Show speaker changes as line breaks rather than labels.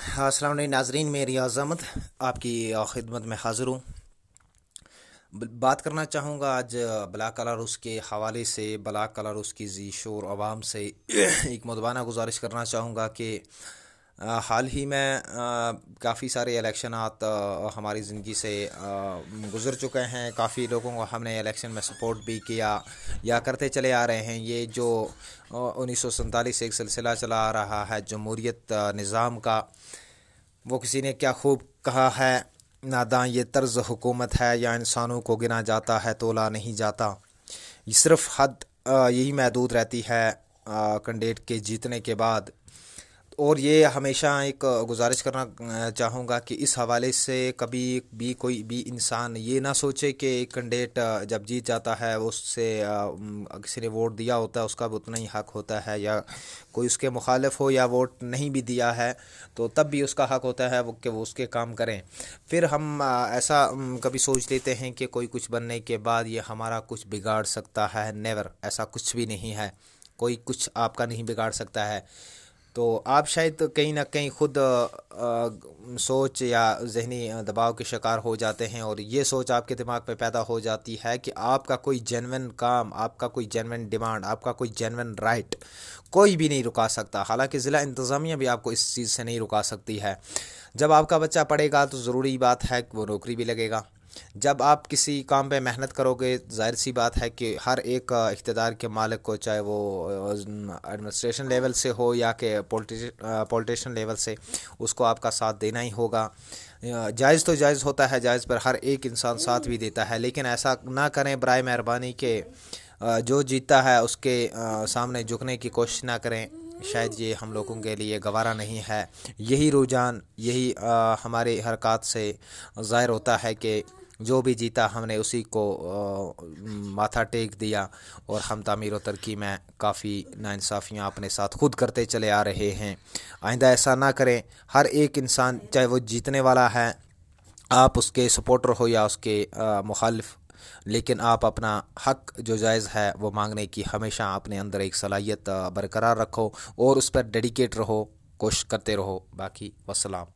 ہاں، السلام علیکم ناظرین، میں ریاض احمد، آپ کی خدمت میں حاضر ہوں۔ بات کرنا چاہوں گا آج بلاک کلاروس کے حوالے سے بلاک کلاروس کی ذیشور عوام سے۔ ایک مدبانہ گزارش کرنا چاہوں گا کہ حال ہی میں کافی سارے الیکشنات ہماری زندگی سے گزر چکے ہیں۔ کافی لوگوں کو ہم نے الیکشن میں سپورٹ بھی کیا یا کرتے چلے آ رہے ہیں۔ یہ جو انیس سو سنتالیس سے ایک سلسلہ چلا آ رہا ہے، جمہوریت نظام کا، وہ کسی نے کیا خوب کہا ہے؟ ناداں یہ طرز حکومت ہے یا انسانوں کو گنا جاتا ہے، تولا نہیں جاتا۔ یہ صرف حد یہی محدود رہتی ہے کنڈیٹ کے جیتنے کے بعد۔ اور یہ ہمیشہ ایک گزارش کرنا چاہوں گا کہ اس حوالے سے کبھی بھی کوئی بھی انسان یہ نہ سوچے کہ ایک کنڈیٹ جب جیت جاتا ہے، اس سے کسی نے ووٹ دیا ہوتا ہے، اس کا بھی اتنا ہی حق ہوتا ہے، یا کوئی اس کے مخالف ہو یا ووٹ نہیں بھی دیا ہے، تو تب بھی اس کا حق ہوتا ہے کہ وہ اس کے کام کریں۔ پھر ہم ایسا کبھی سوچ لیتے ہیں کہ کوئی کچھ بننے کے بعد یہ ہمارا کچھ بگاڑ سکتا ہے، نیور، ایسا کچھ بھی نہیں ہے۔ کوئی کچھ آپ کا نہیں بگاڑ سکتا ہے۔ تو آپ شاید کہیں نہ کہیں خود سوچ یا ذہنی دباؤ کے شکار ہو جاتے ہیں اور یہ سوچ آپ کے دماغ پہ پیدا ہو جاتی ہے کہ آپ کا کوئی جینون کام، آپ کا کوئی جینون ڈیمانڈ آپ کا کوئی جینون رائٹ کوئی بھی نہیں رکا سکتا۔ حالانکہ ضلع انتظامیہ بھی آپ کو اس چیز سے نہیں رکا سکتی ہے۔ جب آپ کا بچہ پڑھے گا تو ضروری بات ہے کہ وہ نوکری بھی لگے گا۔ جب آپ کسی کام پہ محنت کرو گے، ظاہر سی بات ہے کہ ہر ایک اقتدار کے مالک کو چاہے وہ ایڈمنسٹریشن لیول سے ہو یا کہ پولیٹیشن لیول سے، اس کو آپ کا ساتھ دینا ہی ہوگا۔ جائز تو جائز ہوتا ہے، جائز پر ہر ایک انسان ساتھ بھی دیتا ہے، لیکن ایسا نہ کریں برائے مہربانی کہ جو جیتا ہے اس کے سامنے جھکنے کی کوشش نہ کریں۔ شاید یہ ہم لوگوں کے لیے گوارا نہیں ہے۔ یہی رجحان، یہی ہمارے حرکات سے ظاہر ہوتا ہے کہ جو بھی جیتا ہم نے اسی کو ماتھا ٹیک دیا اور ہم تعمیر و ترقی میں کافی ناانصافیاں اپنے ساتھ خود کرتے چلے آ رہے ہیں۔ آئندہ ایسا نہ کریں، ہر ایک انسان چاہے وہ جیتنے والا ہے، آپ اس کے سپورٹر ہو یا اس کے مخالف، لیکن آپ اپنا حق جو جائز ہے وہ مانگنے کی ہمیشہ اپنے اندر ایک صلاحیت برقرار رکھو اور اس پر ڈیڈیکیٹ رہو، کوشش کرتے رہو۔ باقی، وسلام۔